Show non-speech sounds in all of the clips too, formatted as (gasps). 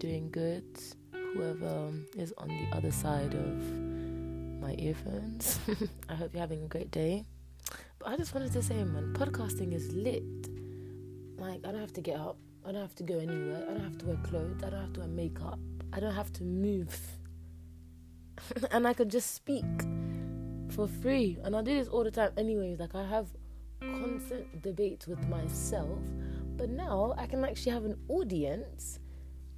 doing good. Whoever is on the other side of my earphones, (laughs) I hope you're having a great day. But I just wanted to say, man, podcasting is lit. Like, I don't have to get up, I don't have to go anywhere, I don't have to wear clothes, I don't have to wear makeup, I don't have to move. (laughs) and I could just speak for free. And I do this all the time, anyways. Like, I have constant debates with myself, but now I can actually have an audience,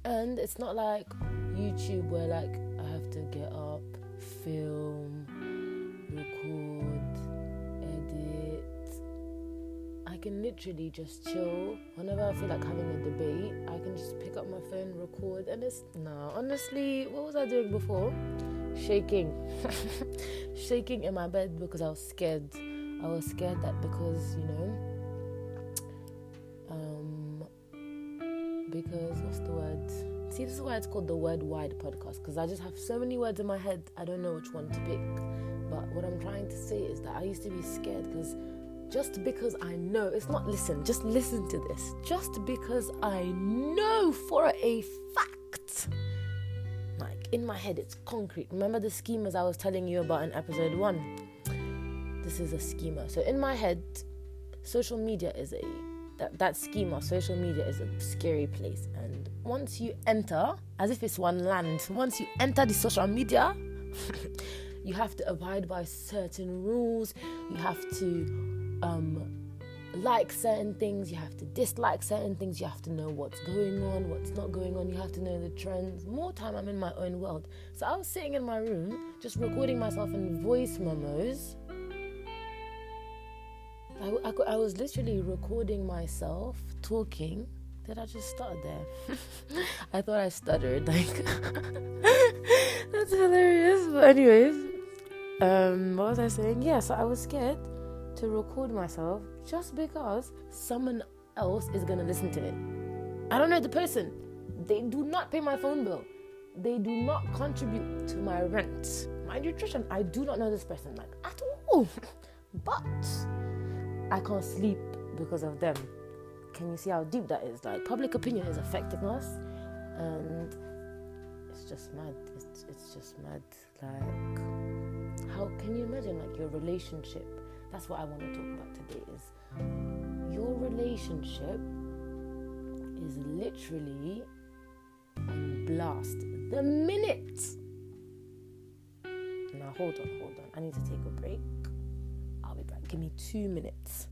and it's not like YouTube where like I have to get up, film, record, edit. I can literally just chill whenever I feel like having a debate. I can just pick up my phone, record, and it's no. Honestly, what was I doing before? Shaking, (laughs) shaking in my bed because I was scared I was scared that because, you know, um, because? See, this is why it's called the Word Wide podcast because I just have so many words in my head, I don't know which one to pick. But what I'm trying to say is that I used to be scared because just because I know, it's not listen, just listen to this. Just because I know for a fact, like in my head, it's concrete. Remember the schemas I was telling you about in episode one? this is a schema. So in my head, social media is a that, that schema, social media is a scary place. And once you enter, as if it's one land, once you enter the social media, (laughs) you have to abide by certain rules. You have to um, like certain things, you have to dislike certain things, you have to know what's going on, what's not going on, you have to know the trends. More time I'm in my own world. So I was sitting in my room just recording myself in voice memos I, I, I was literally recording myself talking. Did I just start there? (laughs) I thought I stuttered. Like (laughs) that's hilarious. But anyways, um, what was I saying? Yeah, so I was scared to record myself just because someone else is gonna listen to it. I don't know the person. They do not pay my phone bill. They do not contribute to my rent, my nutrition. I do not know this person like at all. (laughs) But I can't sleep because of them. Can you see how deep that is? Like public opinion is affecting us, and it's just mad. It's it's just mad. Like how can you imagine like your relationship? That's what I want to talk about today. Is your relationship is literally on blast the minute. Now hold on, hold on. I need to take a break. I'll be back. Give me two minutes.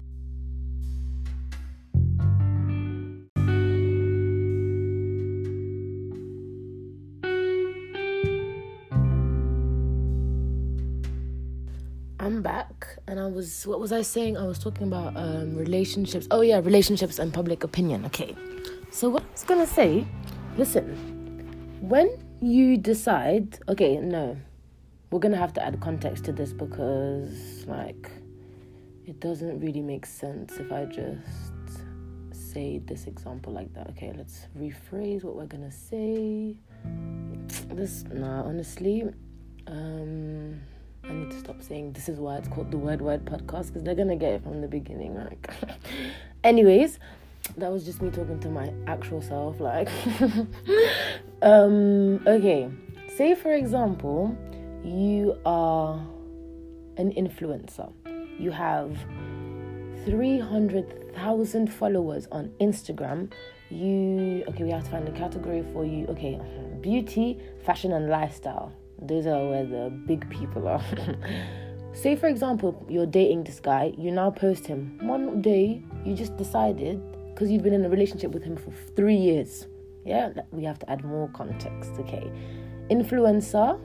And I was what was I saying? I was talking about um, relationships. Oh yeah, relationships and public opinion. Okay, so what I was gonna say, listen, when you decide, okay, no, we're gonna have to add context to this because like it doesn't really make sense if I just say this example like that. Okay, let's rephrase what we're gonna say. This, nah, honestly, um, I need to stop saying this is why it's called the Word Word podcast because they're gonna get it from the beginning. Like, (laughs) anyways, that was just me talking to my actual self. Like, (laughs) um, okay, say for example, you are an influencer you have 300,000 followers on Instagram. You, okay, we have to find a category for you. Okay, beauty, fashion, and lifestyle. Those are where the big people are. (laughs) Say, for example, you're dating this guy, you now post him. One day, you just decided, because you've been in a relationship with him for three years. Yeah, we have to add more context, okay? Influencer,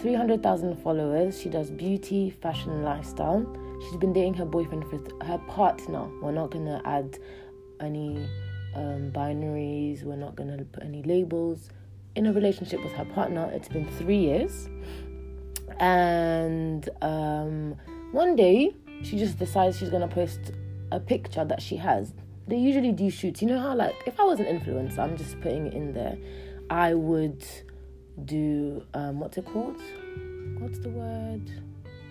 300,000 followers. She does beauty, fashion, lifestyle she's been dating her boyfriend for th- her partner. We're not gonna add any um, binaries. We're not gonna put any labels. In a relationship with her partner, it's been three years, and um, one day she just decides she's gonna post a picture that she has. They usually do shoots. You know how like if I was an influencer, I'm just putting it in there. I would do um, what's it called? What's the word?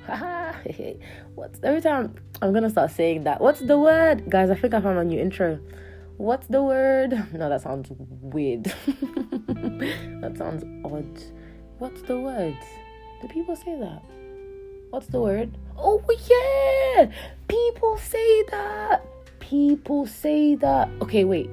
(laughs) What's every time I'm gonna start saying that? What's the word, guys? I think I found a new intro. What's the word? (laughs) No, that sounds weird. (laughs) that sounds odd. What's the word? Do people say that? What's the word? Oh, yeah! People say that! People say that. Okay, wait.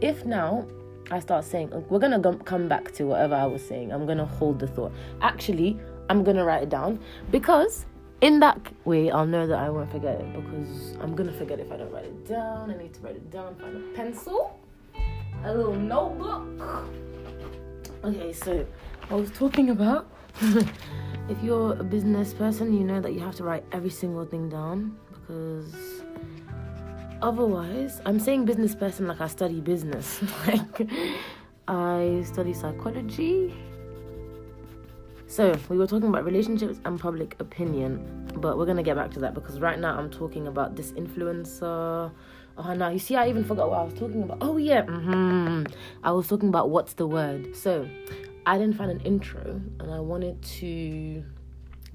If now I start saying, we're gonna come back to whatever I was saying, I'm gonna hold the thought. Actually, I'm gonna write it down because in that way I'll know that I won't forget it because I'm gonna forget if I don't write it down. I need to write it down, find a pencil, a little notebook. Okay, so I was talking about (laughs) if you're a business person, you know that you have to write every single thing down because otherwise, I'm saying business person like I study business. (laughs) like I study psychology so, we were talking about relationships and public opinion, but we're gonna get back to that because right now I'm talking about this influencer. Oh, no, you see, I even forgot what I was talking about. Oh, yeah, mm-hmm. I was talking about what's the word. So, I didn't find an intro and I wanted to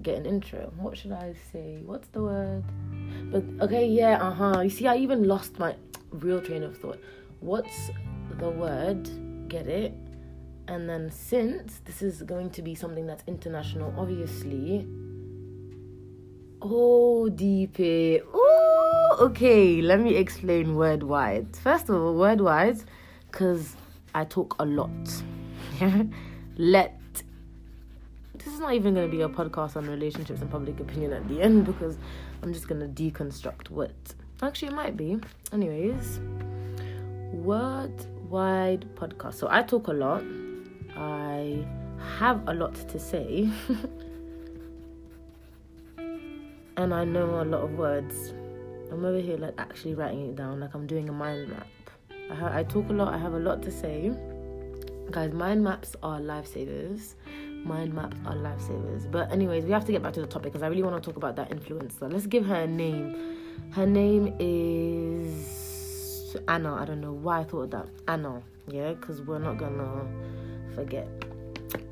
get an intro. What should I say? What's the word? But okay, yeah, uh huh. You see, I even lost my real train of thought. What's the word? Get it? And then, since this is going to be something that's international, obviously. Oh, DP. Oh, okay. Let me explain word wide. First of all, word wide, because I talk a lot. (laughs) Let. This is not even going to be a podcast on relationships and public opinion at the end because I'm just going to deconstruct what. Actually, it might be. Anyways, word wide podcast. So I talk a lot. I have a lot to say. and I know a lot of words. I'm over here like actually writing it down, like I'm doing a mind map. I, ha- I talk a lot, I have a lot to say. Guys, mind maps are lifesavers. Mind maps are lifesavers. But, anyways, we have to get back to the topic because I really want to talk about that influencer. Let's give her a name. Her name is Anna. I don't know why I thought of that. Anna, yeah, because we're not gonna forget.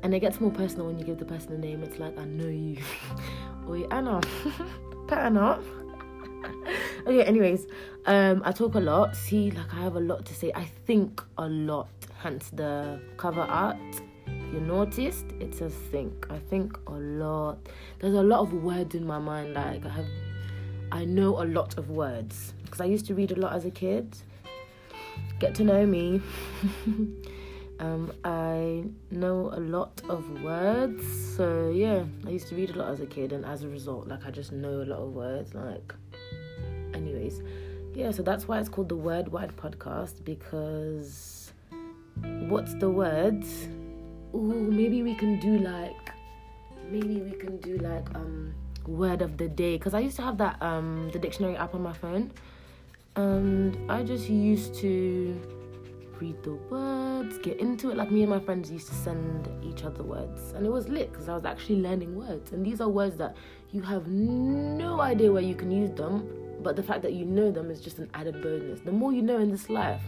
And it gets more personal when you give the person a name. It's like, I know you. (laughs) Oi, Anna. (laughs) Up. (laughs) okay, anyways, um, I talk a lot. See, like I have a lot to say. I think a lot, hence the cover art. You noticed, it says think. I think a lot. There's a lot of words in my mind. Like I have, I know a lot of words because I used to read a lot as a kid. Get to know me. Um, I know a lot of words, so yeah, I used to read a lot as a kid, and as a result, like I just know a lot of words. Like, anyways, yeah, so that's why it's called the Word Wide Podcast because what's the word? Ooh, maybe we can do like, maybe we can do like um word of the day because I used to have that um the dictionary app on my phone, and I just used to read the words, get into it. Like me and my friends used to send each other words, and it was lit because I was actually learning words. And these are words that you have no idea where you can use them, but the fact that you know them is just an added bonus. The more you know in this life,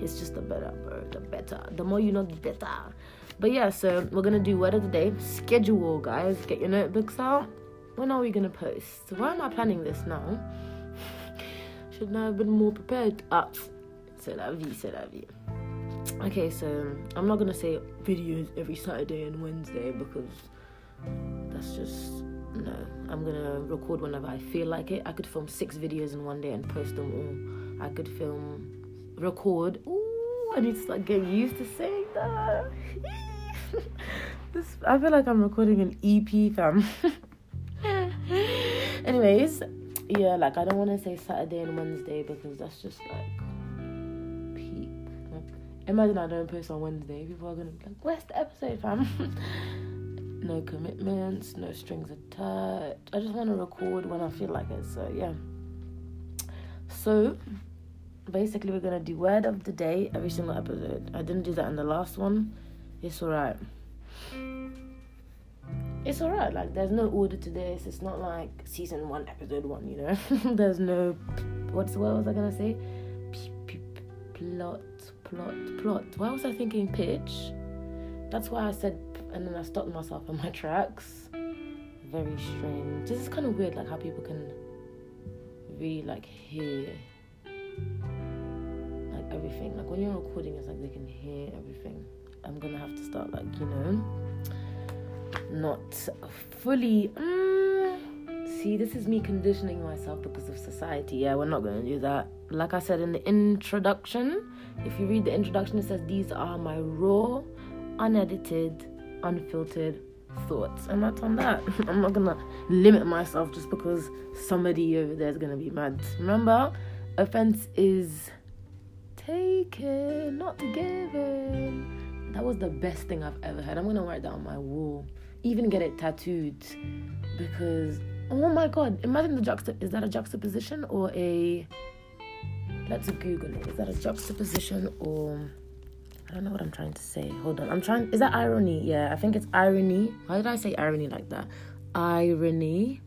it's just the better, bro. The better. The more you know, the better. But yeah, so we're gonna do word of the day. Schedule, guys. Get your notebooks out. When are we gonna post? Why am I planning this now? (sighs) Should I have been more prepared? Ah, c'est la vie, c'est la vie. Okay, so I'm not gonna say videos every Saturday and Wednesday because that's just no. I'm gonna record whenever I feel like it. I could film six videos in one day and post them all. I could film, record. Ooh, I need to start getting used to saying that. (laughs) this, I feel like I'm recording an EP, fam. (laughs) Anyways, yeah, like I don't want to say Saturday and Wednesday because that's just like Imagine I don't post on Wednesday. People are gonna be like, "Where's the episode, fam?" (laughs) no commitments, no strings attached. I just want to record when I feel like it. So yeah. So basically, we're gonna do word of the day every single episode. I didn't do that in the last one. It's alright. It's alright. Like there's no order to this. It's not like season one, episode one. You know, (laughs) there's no. What's the what was I gonna say? Plot plot, plot. Why was I thinking pitch? That's why I said, and then I stopped myself on my tracks. Very strange. This is kind of weird, like how people can really like hear. Like everything. Like when you're recording, it's like they can hear everything. I'm gonna have to start like you know, not fully. Mm, see, this is me conditioning myself because of society. Yeah, we're not gonna do that. Like I said in the introduction, if you read the introduction, it says these are my raw, unedited, unfiltered thoughts, and that's on that. (laughs) I'm not gonna limit myself just because somebody over there is gonna be mad. Remember, offense is taken, not given. That was the best thing I've ever heard. I'm gonna write that on my wall, even get it tattooed, because oh my god, imagine the juxta. Is that a juxtaposition or a? Let's Google it. Is that a juxtaposition or? I don't know what I'm trying to say. Hold on. I'm trying. Is that irony? Yeah, I think it's irony. Why did I say irony like that? Irony.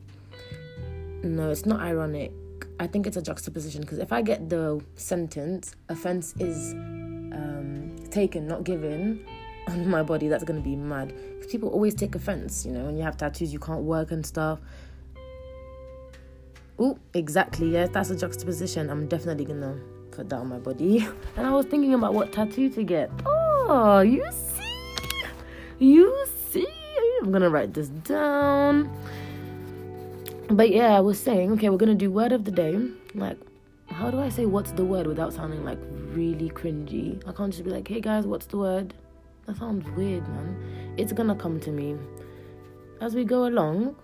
No, it's not ironic. I think it's a juxtaposition because if I get the sentence, offense is um, taken, not given, on my body, that's gonna be mad. Because people always take offense, you know, when you have tattoos, you can't work and stuff. Oh, exactly. Yes, that's a juxtaposition. I'm definitely gonna put that on my body. (laughs) And I was thinking about what tattoo to get. Oh, you see? You see? I'm gonna write this down. But yeah, I was saying, okay, we're gonna do word of the day. Like, how do I say what's the word without sounding like really cringy? I can't just be like, hey guys, what's the word? That sounds weird, man. It's gonna come to me. As we go along,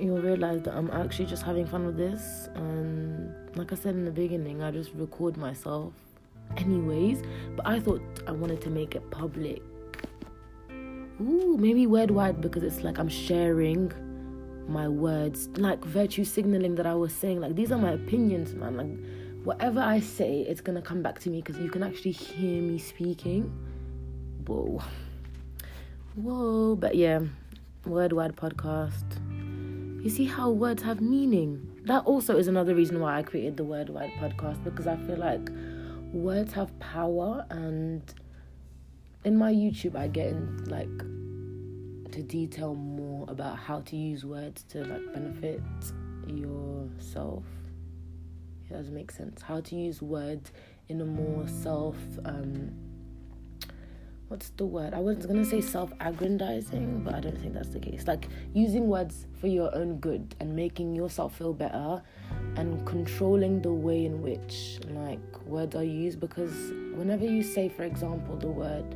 you'll realize that I'm actually just having fun with this. And like I said in the beginning, I just record myself anyways. But I thought I wanted to make it public. Ooh, maybe word wide because it's like I'm sharing my words, like virtue signaling that I was saying. Like these are my opinions, man. Like whatever I say, it's gonna come back to me because you can actually hear me speaking. Whoa. Whoa. But yeah, word wide podcast. You see how words have meaning. That also is another reason why I created the Word Wide podcast because I feel like words have power and in my YouTube I get in like to detail more about how to use words to like benefit yourself. It doesn't make sense. How to use words in a more self um what's the word? I was gonna say self aggrandizing, but I don't think that's the case. Like using words for your own good and making yourself feel better and controlling the way in which like words are used because whenever you say for example the word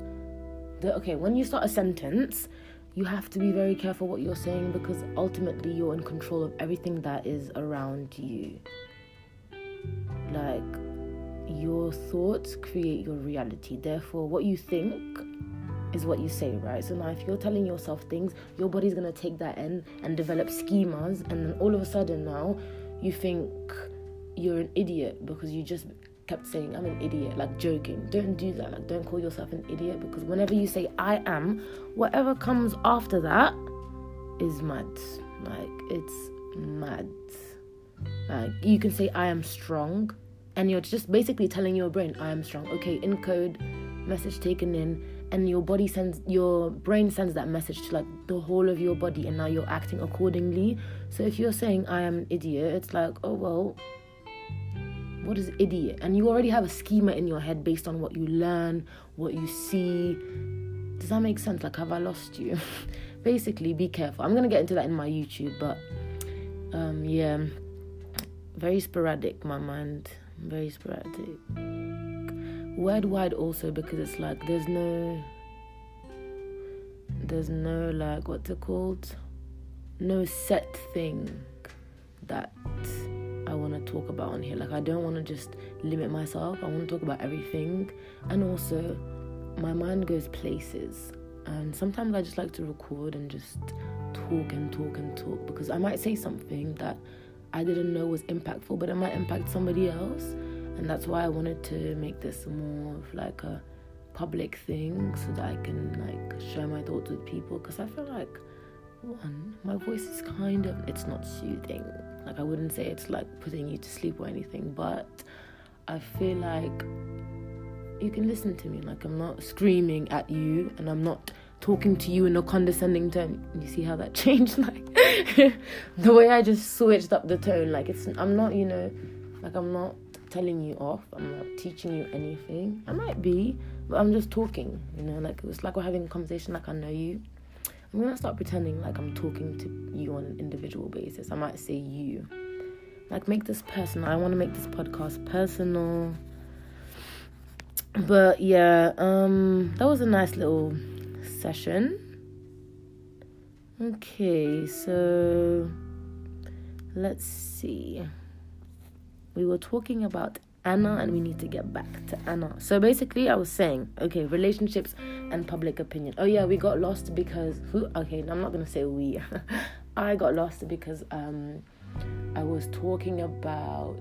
the okay, when you start a sentence, you have to be very careful what you're saying because ultimately you're in control of everything that is around you. Like your thoughts create your reality. Therefore, what you think is what you say, right? So now, if you're telling yourself things, your body's gonna take that in and develop schemas, and then all of a sudden now you think you're an idiot because you just kept saying I'm an idiot, like joking. Don't do that. Like, don't call yourself an idiot because whenever you say I am, whatever comes after that is mad. Like, it's mad. Like, you can say I am strong and you're just basically telling your brain i am strong. Okay encode message taken in and your body sends your brain sends that message to like the whole of your body and now you're acting accordingly. So if you're saying i am an idiot it's like oh well what is idiot? And you already have a schema in your head based on what you learn what you see. Does that make sense? Like have i lost you? (laughs) Basically be careful. I'm gonna get into that in my youtube but um yeah. Very sporadic my mind very sporadic. Word wide also because it's like there's no there's no like what's it called? No set thing that I want to talk about on here. Like I don't want to just limit myself. I want to talk about everything. And also my mind goes places. And sometimes I just like to record and just talk and talk and talk because I might say something that I didn't know was impactful, but it might impact somebody else. And that's why I wanted to make this more of like a public thing so that I can like share my thoughts with people because I feel like one, my voice is kind of it's not soothing. Like I wouldn't say it's like putting you to sleep or anything, but I feel like you can listen to me. Like I'm not screaming at you and I'm not talking to you in a condescending tone. You see how that (laughs) changed? Like the way I just switched up the tone. Like it's I'm not, you know, like I'm not telling you off. I'm not teaching you anything. I might be, but I'm just talking. You know, like it's like we're having a conversation. Like I know you. I'm gonna start pretending like I'm talking to you on an individual basis. I might say you. Like make this personal. I want to make this podcast personal. But yeah, um, that was a nice little session. Okay, so let's see. We were talking about Anna and we need to get back to Anna. So basically, I was saying, okay, relationships and public opinion. Oh yeah, we got lost because who? Okay, I'm not gonna say we. (laughs) I got lost because um, I was talking about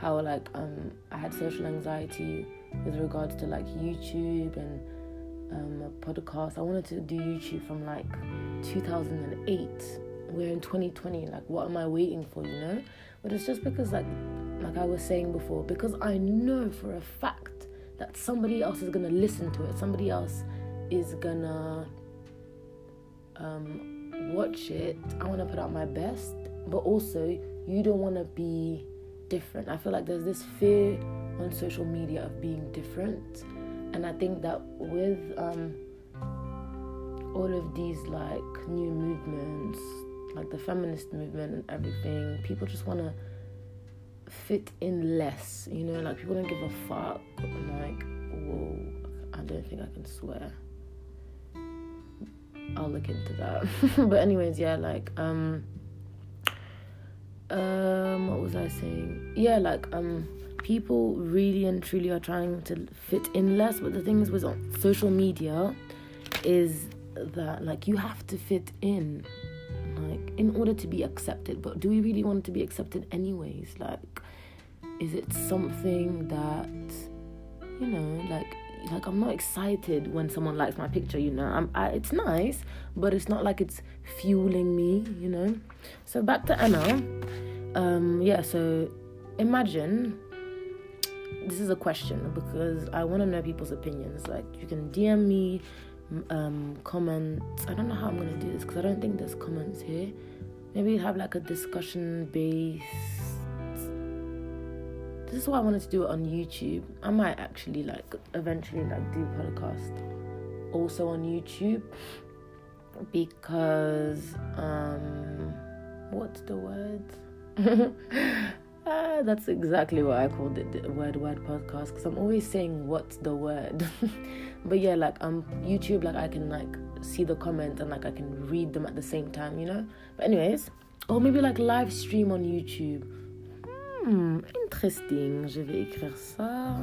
how like um I had social anxiety with regards to like YouTube and um, podcast. I wanted to do YouTube from like 2008. We're in 2020. Like, what am I waiting for? You know? But it's just because like like I was saying before, because I know for a fact that somebody else is gonna listen to it, somebody else is gonna um, watch it. I want to put out my best, but also you don't want to be different. I feel like there's this fear on social media of being different, and I think that with um, all of these like new movements, like the feminist movement and everything, people just want to fit in less, you know, like people don't give a fuck. like, whoa, I don't think I can swear. I'll look into that. (laughs) but anyways, yeah, like um um what was I saying? Yeah, like um people really and truly are trying to fit in less, but the thing is with social media is that like you have to fit in like in order to be accepted but do we really want to be accepted anyways like is it something that you know like like I'm not excited when someone likes my picture, you know. I'm I, it's nice, but it's not like it's fueling me, you know. So back to Anna. Um yeah, so imagine this is a question because I want to know people's opinions. Like you can DM me um comments. I don't know how I'm to do this because I don't think there's comments here. Maybe have like a discussion based this is why I wanted to do it on YouTube. I might actually like eventually like do podcast also on YouTube because um what's the word? (laughs) ah, that's exactly what I called it the word word podcast because I'm always saying what's the word. (laughs) but yeah, like um YouTube like I can like see the comments and like I can read them at the same time, you know? But anyways, or maybe like live stream on YouTube Hmm, interesting. Je vais écrire ça.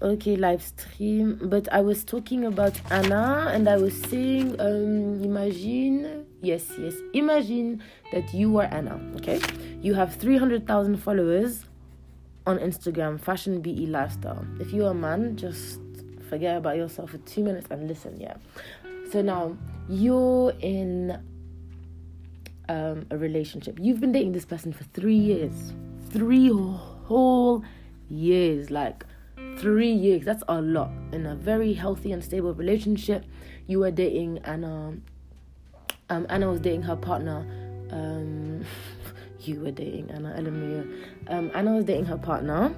Okay, live stream. But I was talking about Anna and I was saying, um, imagine, yes, yes, imagine that you are Anna, okay? You have 300,000 followers on Instagram, Fashion BE Lifestyle. If you're a man, just forget about yourself for two minutes and listen, yeah? So now you're in um, a relationship. You've been dating this person for three years, three whole years, like three years. That's a lot in a very healthy and stable relationship. You were dating Anna. Um, Anna was dating her partner. Um, (laughs) you were dating Anna Elamuya. Um, Anna was dating her partner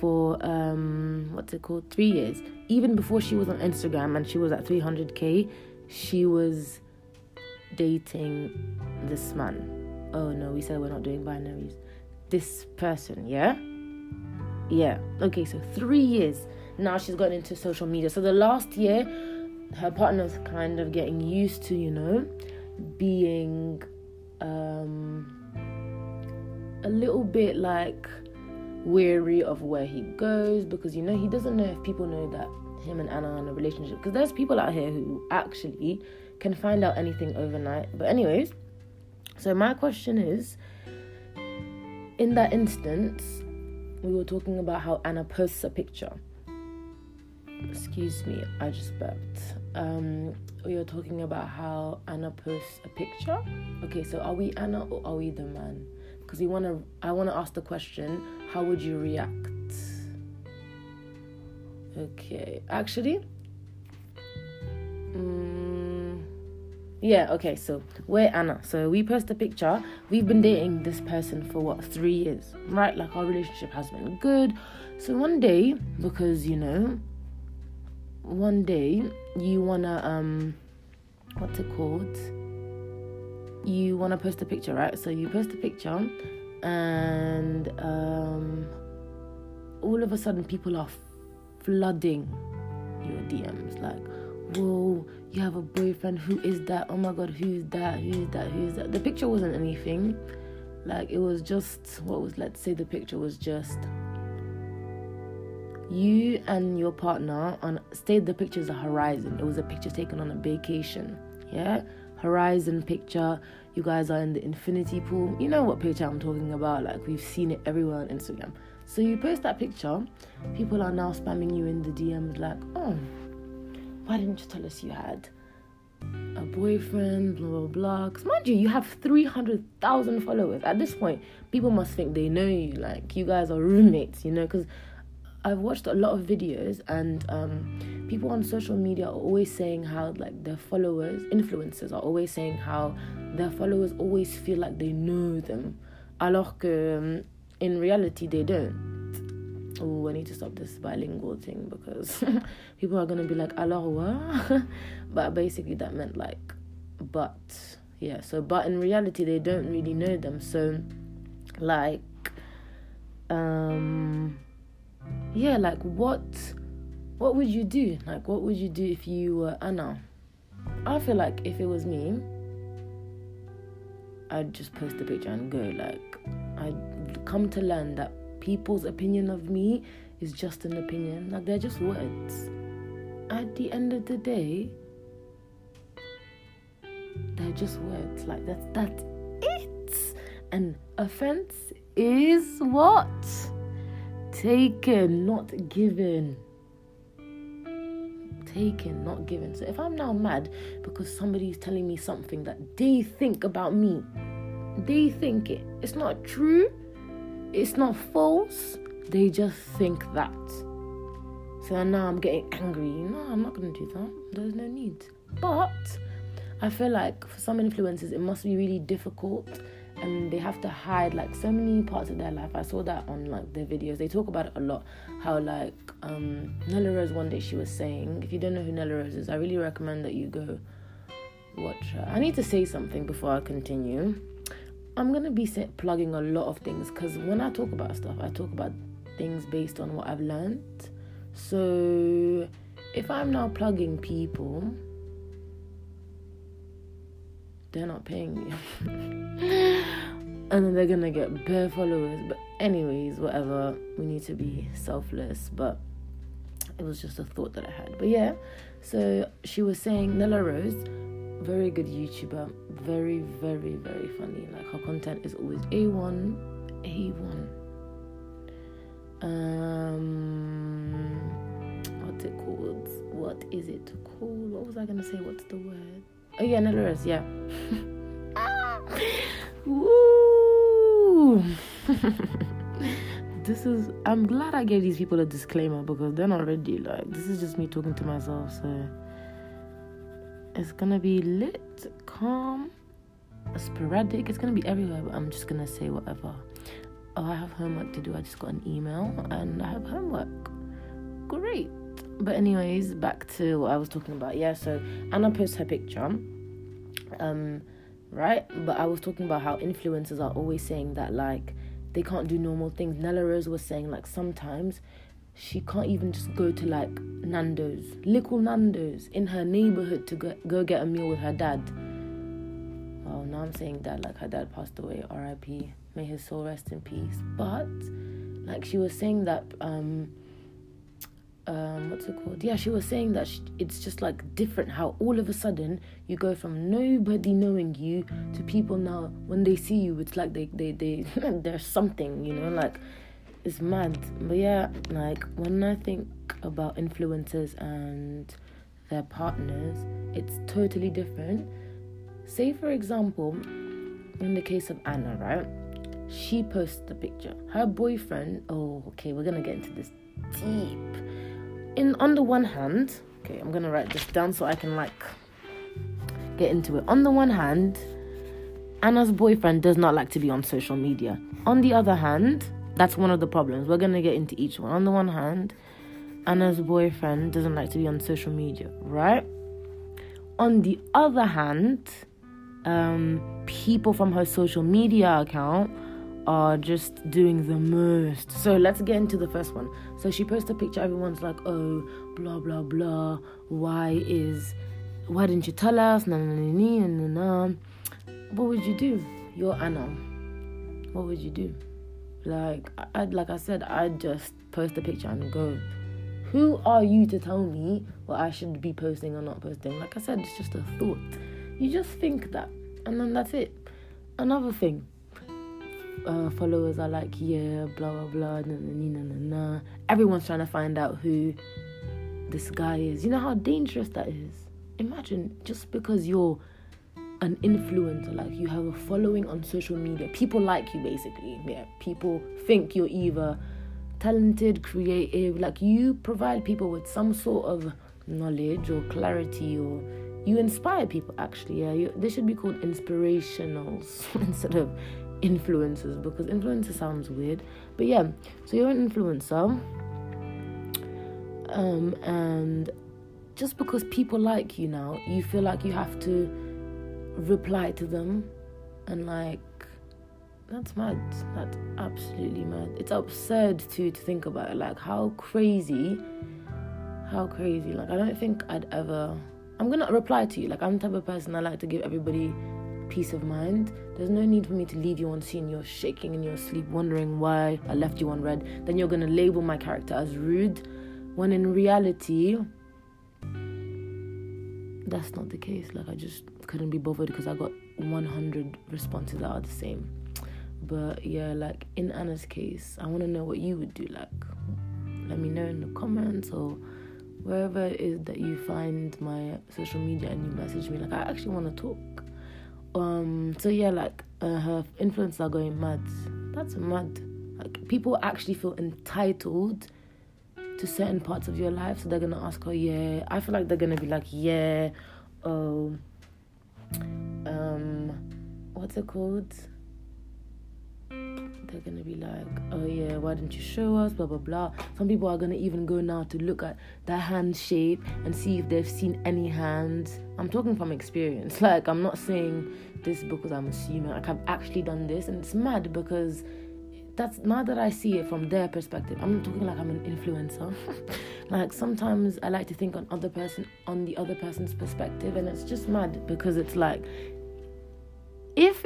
for um, what's it called? Three years. Even before she was on Instagram and she was at 300k, she was dating this man. Oh no, we said we're not doing binaries. This person, yeah? Yeah. Okay, so three years. Now she's gotten into social media. So the last year, her partner's kind of getting used to, you know, being um a little bit like weary of where he goes because you know he doesn't know if people know that him and Anna are in a relationship because there's people out here who actually can find out anything overnight. But, anyways, so my question is in that instance, we were talking about how Anna posts a picture. Excuse me, I just burped. Um, we were talking about how Anna posts a picture. Okay, so are we Anna or are we the man? Because we wanna, I wanna ask the question: How would you react? Okay, actually, um, yeah, okay, so we're Anna. So we post a picture. We've been dating this person for what, three years, right? Like our relationship has been good. So one day, because you know, one day you wanna um what's it called? You wanna post a picture, right? So you post a picture and um all of a sudden people are flooding your DMs like, whoa, you have a boyfriend, who is that? Oh my god, who's that? Who's that? Who's that? The picture wasn't anything. Like it was just what was let's say the picture was just you and your partner on stayed the picture is a horizon. It was a picture taken on a vacation. Yeah? Horizon picture. You guys are in the infinity pool. You know what picture I'm talking about. Like we've seen it everywhere on Instagram. So you post that picture, people are now spamming you in the DMs like, oh, why didn't you tell us you had a boyfriend, blah blah blah. Because mind you, you have 300,000 followers. At this point, people must think they know you. Like, you guys are roommates, you know? Because I've watched a lot of videos and um, people on social media are always saying how like their followers, influencers are always saying how their followers always feel like they know them, alors que um, in reality they don't. Oh, I need to stop this bilingual thing because (laughs) people are gonna be like, alors what? (laughs) but basically that meant like, but yeah. So, but in reality they don't really know them. So, like, um yeah, like what what would you do? Like what would you do if you were Anna? I feel like if it was me, I'd just post a picture and go. Like I'd come to learn that people's opinion of me is just an opinion. Like they're just words. At the end of the day, they're just words. Like that's that's it. And offense is what? Taken, not given. Taken, not given. So if I'm now mad because somebody's telling me something that they think about me, they think it. It's not true, it's not false, they just think that. So now I'm getting angry. No, I'm not gonna do that. There's no need. But I feel like for some influencers, it must be really difficult and they have to hide like so many parts of their life. I saw that on like their videos. They talk about it a lot. How like um Nella Rose one day she was saying, if you don't know who Nella Rose is, I really recommend that you go watch her. I need to say something before I continue. I'm gonna be plugging a lot of things because when I talk about stuff, I talk about things based on what I've learned. So if I'm now plugging people they're not paying me. and then they're gonna get bare followers. But anyways, whatever. We need to be selfless. But it was just a thought that I had. But yeah, so she was saying Nella Rose, very good YouTuber, very, very, very funny. Like her content is always A1, A1. Um what's it called? What is it called? What was I gonna say? What's the word? Oh yeah, Nella Rose, yeah. (laughs) Woo! (laughs) this is I'm glad I gave these people a disclaimer because they're not ready. Like this is just me talking to myself, so it's gonna be lit, calm, sporadic. It's gonna be everywhere, but I'm just gonna say whatever. Oh, I have homework to do. I just got an email and I have homework. Great. But anyways, back to what I was talking about. Yeah, so Anna posts her picture. Um right? But I was talking about how influencers are always saying that like they can't do normal things. Nella Rose was saying like sometimes she can't even just go to like Nando's, little Nando's in her neighborhood to go, go get a meal with her dad. Well, now I'm saying that like her dad passed away, R.I.P. May his soul rest in peace. But like she was saying that um um, what's it called? Yeah, she was saying that she, it's just like different how all of a sudden you go from nobody knowing you to people now when they see you, it's like they they they (laughs) there's something, you know, like it's mad. But yeah, like when I think about influencers and their partners, it's totally different. Say for example, in the case of Anna, right? She posts the picture. Her boyfriend, oh, okay, we're gonna get into this deep in on the one hand, okay, I'm gonna write this down so I can like get into it. On the one hand, Anna's boyfriend does not like to be on social media. On the other hand, that's one of the problems. We're gonna get into each one. On the one hand, Anna's boyfriend doesn't like to be on social media, right? On the other hand, um, people from her social media account are just doing the most. So let's get into the first one. So she posts a picture, everyone's like, oh, blah, blah, blah. Why is, why didn't you tell us? Na, na, na, na, na. What would you do? You're Anna. What would you do? Like, I, like I said, I'd just post a picture and go. Who are you to tell me what I should be posting or not posting? Like I said, it's just a thought. You just think that, and then that's it. Another thing, uh, followers are like, yeah, blah blah blah, na na na na na. Everyone's trying to find out who this guy is. You know how dangerous that is. Imagine just because you're an influencer, like you have a following on social media, people like you basically. Yeah, people think you're either talented, creative, like you provide people with some sort of knowledge or clarity or you inspire people actually yeah you, they should be called inspirationals (laughs) instead of influencers because influencer sounds weird but yeah so you're an influencer um and just because people like you now you feel like you have to reply to them and like that's mad that's absolutely mad. It's absurd to to think about it. Like how crazy how crazy. Like i don't think i'd ever i'm gonna reply to you. Like i'm the type of person i like to give everybody peace of mind. There's no need for me to leave you on seen. You're shaking in your sleep wondering why i left you on read. Then you're gonna label my character as rude when in reality that's not the case. Like i just couldn't be bothered because i got 100 responses that are the same. But yeah like in anna's case i want to know what you would do like let me know in the comments or wherever it is that you find my social media and you message me. Like i actually want to talk um so yeah like uh, her influences are going mad. That's mad. Like people actually feel entitled to certain parts of your life so they're gonna ask her yeah. I feel like they're gonna be like yeah oh um what's it called they're gonna be like, oh yeah, why didn't you show us? Blah blah blah. Some people are gonna even go now to look at their hand shape and see if they've seen any hands. I'm talking from experience. (laughs) Like I'm not saying this because I'm assuming. Like I've actually done this, and it's mad because that's now that I see it from their perspective. I'm not talking like I'm an influencer. (laughs) like sometimes I like to think on other person on the other person's perspective, and it's just mad because it's like if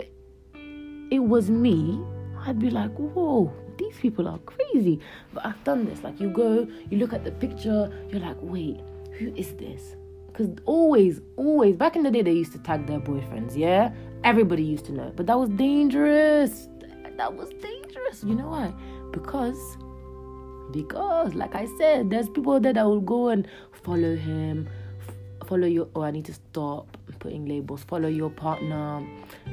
it was me I'd be like, whoa, these people are crazy. But I've done this. Like, you go, you look at the picture, you're like, wait, who is this? Because always, always, back in the day, they used to tag their boyfriends, yeah? Everybody used to know. But that was dangerous. That was dangerous. You know why? Because, because, like I said, there's people there that will go and follow him, follow your, oh, I need to stop putting labels, follow your partner,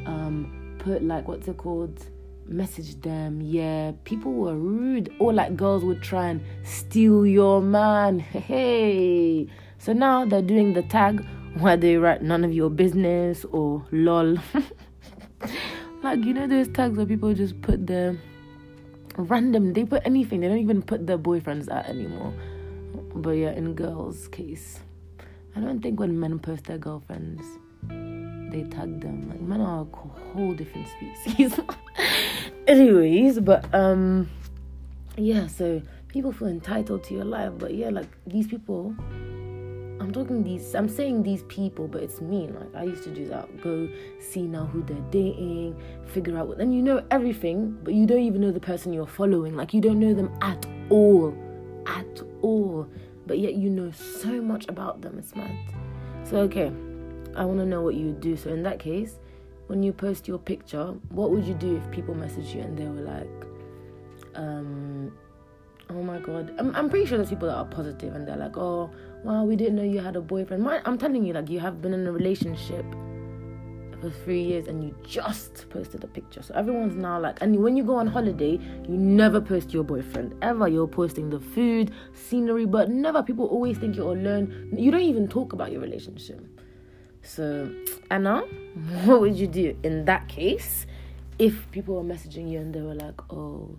um, put like, what's it called? Message them. Yeah, people were rude. Or like girls would try and steal your man. (laughs) Hey. So now they're doing the tag where they write none of your business or lol. (laughs) like you know those tags where people just put their random they put anything, they don't even put their boyfriends out anymore. But yeah, in girls' case. I don't think when men post their girlfriends they tag them. Like men are a whole different species. (laughs) Anyways, but um yeah, so people feel entitled to your life, but yeah, like these people I'm talking these I'm saying these people, but it's me. Like I used to do that. Go see now who they're dating, figure out what then you know everything, but you don't even know the person you're following. Like you don't know them at all. At all. But yet you know so much about them. It's mad. So okay. I want to know what you would do. So in that case, when you post your picture, what would you do if people message you and they were like, um, oh my god, I'm, I'm pretty sure there's people that are positive and they're like, oh, wow, we didn't know you had a boyfriend. My, I'm telling you, like, you have been in a relationship for three years and you just posted a picture. So everyone's now like, and when you go on holiday, you never post your boyfriend ever. You're posting the food, scenery, but never. People always think you're alone. You don't even talk about your relationship. So, Anna, (laughs) what would you do in that case if people were messaging you and they were like, oh,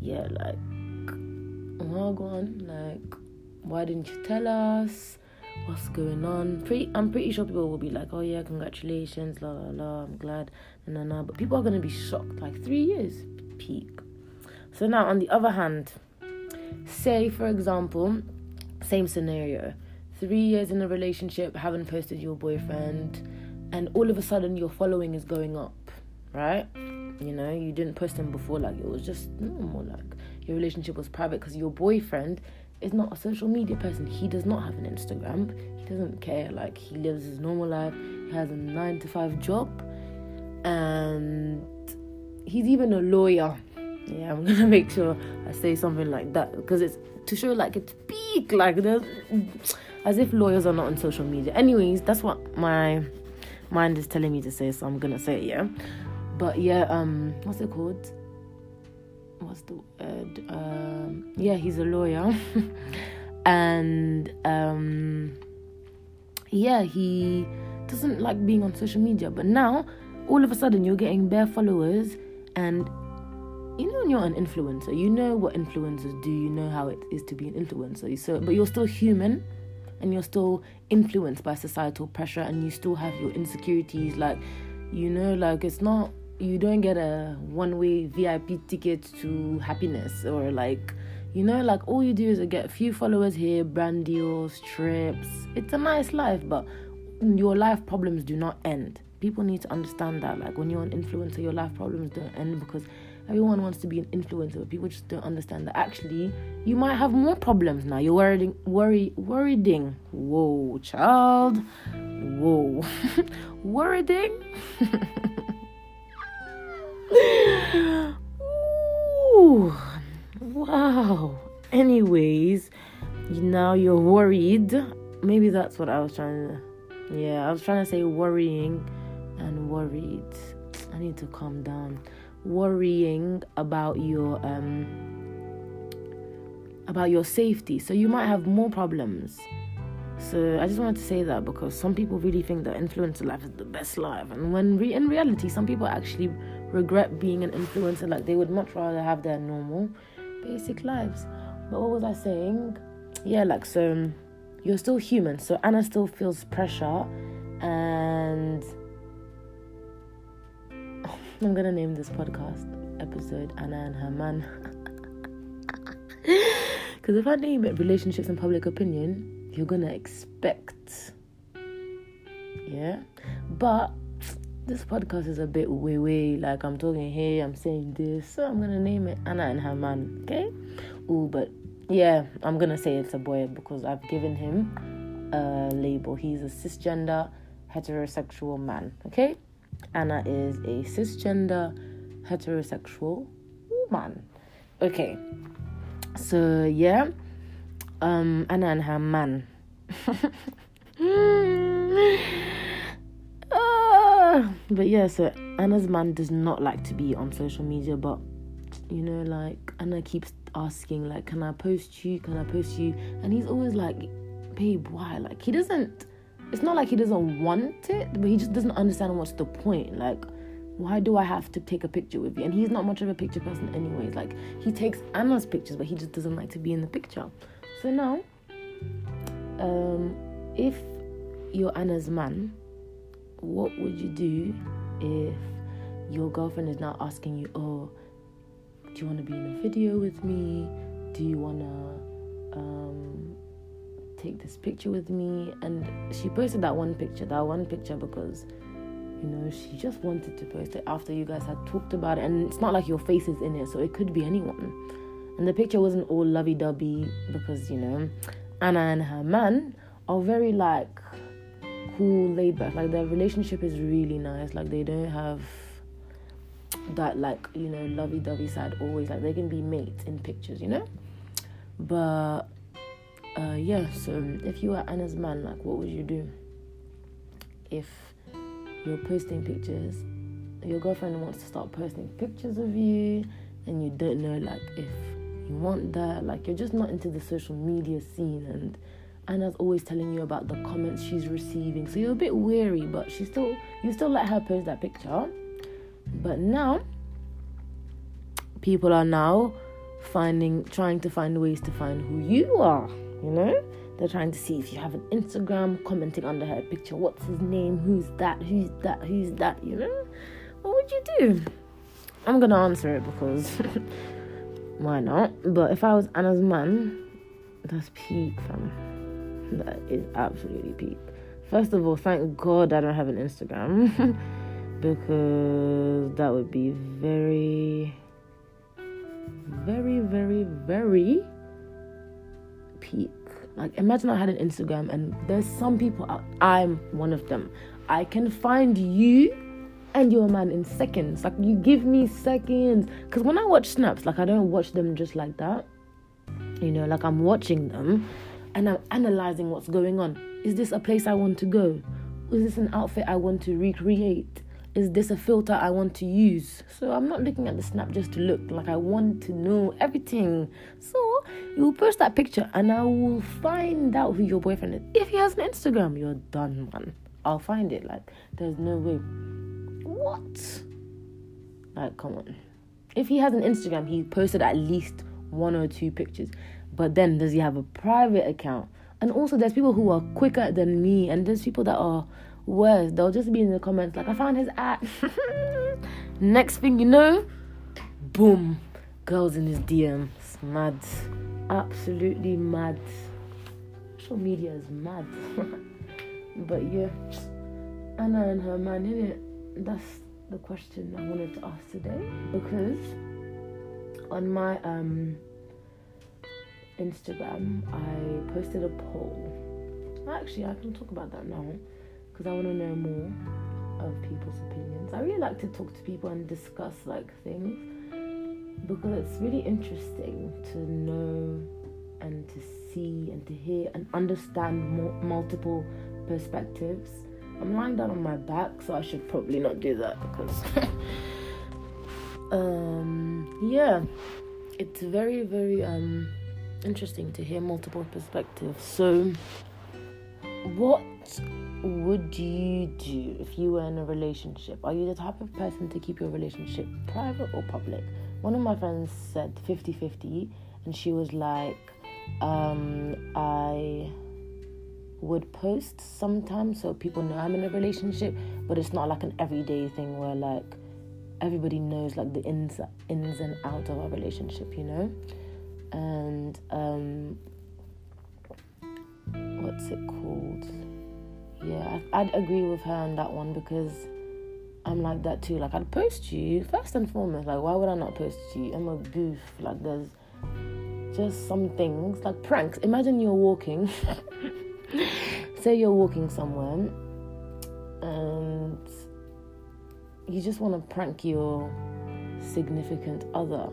yeah, like, oh, go on, like, why didn't you tell us? What's going on? Pretty, I'm pretty sure people will be like, oh, yeah, congratulations, la la la, I'm glad, no, no, no. But people are to be shocked, like, three years peak. So, now on the other hand, say, for example, same scenario three years in a relationship, haven't posted your boyfriend, and all of a sudden your following is going up, right? You know, you didn't post him before, like it was just normal, like your relationship was private because your boyfriend is not a social media person. He does not have an Instagram. He doesn't care. Like he lives his normal life. He has a nine to five job, and he's even a lawyer. Yeah, I'm (laughs) gonna make sure I say something like that because it's to show like it's big. Like there's as if lawyers are not on social media. Anyways, that's what my mind is telling me to say, so I'm gonna say it, yeah. But yeah, um, what's it called? What's the word? Um, yeah, he's a lawyer, (laughs) and um, yeah, he doesn't like being on social media. But now, all of a sudden, you're getting bare followers, and you know when you're an influencer, you know what influencers do. You know how it is to be an influencer. So, but you're still human and you're still influenced by societal pressure and you still have your insecurities like you know like it's not you don't get a one way VIP ticket to happiness or like you know like all you do is get a few followers here brand deals trips. It's a nice life but your life problems do not end. People need to understand that like when you're an influencer your life problems don't end because Everyone wants to be an influencer, but people just don't understand that actually you might have more problems now. You're worrying, worry, worrying. Whoa, child. Whoa, (laughs) worrying. (laughs) Ooh, wow. Anyways, now you're worried. Maybe that's what I was trying to. Yeah, I was trying to say worrying and worried. I need to calm down worrying about your um about your safety. So you might have more problems. So i just wanted to say that because some people really think that influencer life is the best life. And when re- in reality some people actually regret being an influencer. Like they would much rather have their normal basic lives. But what was i saying? Yeah like so you're still human. So anna still feels pressure and I'm gonna name this podcast episode Anna and her man. (laughs) Because if I name it relationships and public opinion, you're gonna expect. Yeah? But this podcast is a bit way way like I'm talking here, I'm saying this, so I'm gonna name it Anna and her man, okay? Oh, but yeah, I'm gonna say it's a boy because I've given him a label. He's a cisgender heterosexual man, okay? Anna is a cisgender heterosexual woman. Okay. So yeah. Um Anna and her man. uh, (laughs) but yeah, so Anna's man does not like to be on social media, but you know, like Anna keeps asking, like, can I post you? Can I post you? And he's always like, babe, why? Like he doesn't it's not like he doesn't want it, but he just doesn't understand what's the point. Like, why do I have to take a picture with you? And he's not much of a picture person, anyways. Like, he takes Anna's pictures, but he just doesn't like to be in the picture. So now, um, if you're Anna's man, what would you do if your girlfriend is now asking you, oh, do you want to be in a video with me? Do you want to um, take this picture with me. And she posted that one picture that one picture because you know she just wanted to post it after you guys had talked about it. And it's not like your face is in it so it could be anyone. And the picture wasn't all lovey-dovey because you know anna and her man are very like cool laid back like their relationship is really nice. Like they don't have that like you know lovey-dovey side always. Like they can be mates in pictures you know? But uh, yeah, so if you were Anna's man, like, what would you do? If you're posting pictures, your girlfriend wants to start posting pictures of you, and you don't know, like, if you want that, like, you're just not into the social media scene, and Anna's always telling you about the comments she's receiving. So you're a bit weary, but she still you still let her post that picture. But now people are now finding trying to find ways to find who you are, you know? They're trying to see if you have an Instagram, commenting under her picture, what's his name, who's that, who's that, who's that, you know? What would you do? I'm gonna answer it because (laughs) why not? But if I was Anna's man, that's peak, fam. That is absolutely peak. First of all, thank God I don't have an Instagram (laughs) because that would be very, very, very, very peak. Like, imagine I had an Instagram and there's some people, out, I'm one of them. I can find you and your man in seconds. Like, you give me seconds. Because when I watch snaps, like, I don't watch them just like that. You know, like, I'm watching them and I'm analyzing what's going on. Is this a place I want to go? Is this an outfit I want to recreate? Is this a filter I want to use? So I'm not looking at the snap just to look like I want to know everything. So you post that picture and I will find out who your boyfriend is. If he has an Instagram, you're done, man. I'll find it. Like, there's no way. What? Like, come on. If he has an Instagram, he posted at least one or two pictures. But then, does he have a private account? And also, there's people who are quicker than me, and there's people that are worse. They'll just be in the comments like, I found his at. (laughs) Next thing you know, boom, girls in his DMs. Mad. Absolutely mad. Social media is mad. (laughs) but yeah, Anna and her man, innit? That's the question I wanted to ask today because on my um Instagram I posted a poll. Actually, I can talk about that now because I want to know more of people's opinions. I really like to talk to people and discuss like things because it's really interesting to know and to see and to hear and understand more, multiple perspectives. I'm lying down on my back, so I should probably not do that because, (laughs) um, yeah, it's very, very um interesting to hear multiple perspectives. So, what would you do if you were in a relationship? Are you the type of person to keep your relationship private or public? One of my friends said 50 50, and she was like, um, I would post sometimes so people know I'm in a relationship, but it's not like an everyday thing where like everybody knows like the ins ins and outs of our relationship, you know? And um what's it called? Yeah, I'd agree with her on that one because I'm like that too. Like I'd post you first and foremost. Like why would I not post you? I'm a goof. Like there's just some things like pranks. Imagine you're walking. (laughs) Say you're walking somewhere and you just want to prank your significant other.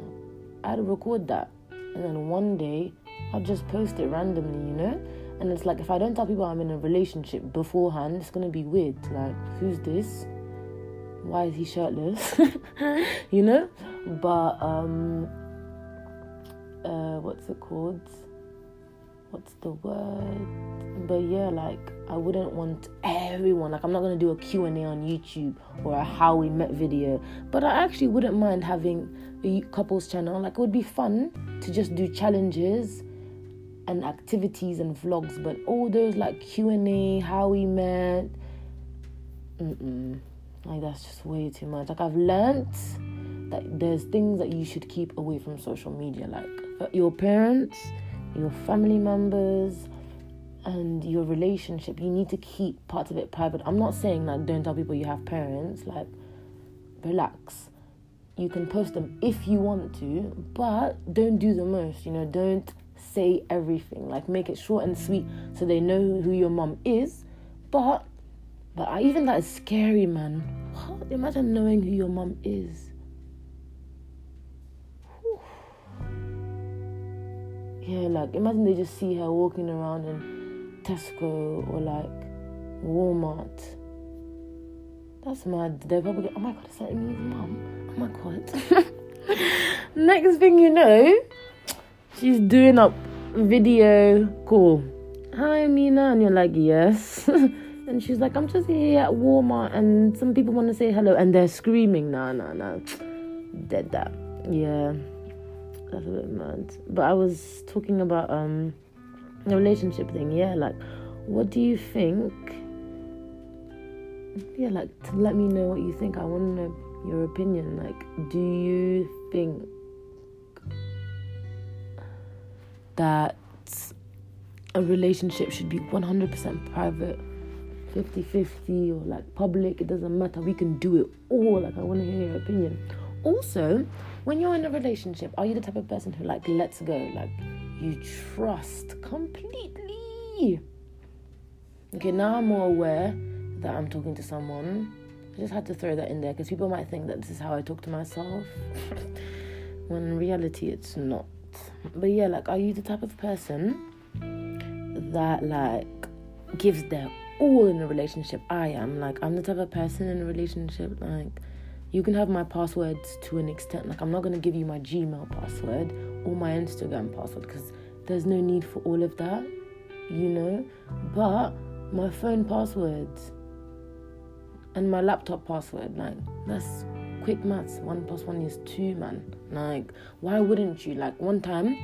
I'd record that and then one day I'd just post it randomly, you know? And it's like if I don't tell people I'm in a relationship beforehand, it's gonna be weird. Like, who's this? Why is he shirtless? (laughs) you know? But um uh what's it called? What's the word? But yeah, like I wouldn't want everyone like I'm not gonna do a Q&A on YouTube or a how we met video. But I actually wouldn't mind having a couples channel. Like it would be fun to just do challenges and activities and vlogs, but all those like Q and A, how we met, mm-mm. like that's just way too much. Like I've learned that there's things that you should keep away from social media, like your parents, your family members, and your relationship. You need to keep parts of it private. I'm not saying like don't tell people you have parents. Like relax. You can post them if you want to, but don't do the most. You know, don't say everything. Like make it short and sweet so they know who your mom is. But but I, even that is scary, man. What? Imagine knowing who your mom is. Whew. (sighs) Yeah, like imagine they just see her walking around in Tesco or like Walmart. That's mad. They're probably go, oh my god, is that Emily's mom? Oh my god. (laughs) Next thing you know, she's doing up video call hi, Mina. And you're like, yes. (laughs) and she's like, I'm just here at Walmart and some people want to say hello and they're screaming. Nah, nah, nah. (tsk) Dead that. Yeah. That's a bit mad. But I was talking about um the relationship thing. Yeah, like, what do you think? Yeah, like, to let me know what you think. I want to know your opinion. Like, do you think that a relationship should be 100% private, 50 50, or like public? It doesn't matter. We can do it all. Like, I want to hear your opinion. Also, when you're in a relationship, are you the type of person who like lets go? Like, you trust completely? Okay, now I'm more aware that I'm talking to someone. I just had to throw that in there because people might think that this is how I talk to myself. (laughs) when in reality, it's not. But yeah, like, are you the type of person that, like, gives their all in a relationship? I am. Like, I'm the type of person in a relationship, like, you can have my passwords to an extent. Like, I'm not to give you my Gmail password or my Instagram password because there's no need for all of that, you know? But my phone passwords and my laptop password, like, that's quick maths. One plus one is two, man. Like, why wouldn't you? Like, one time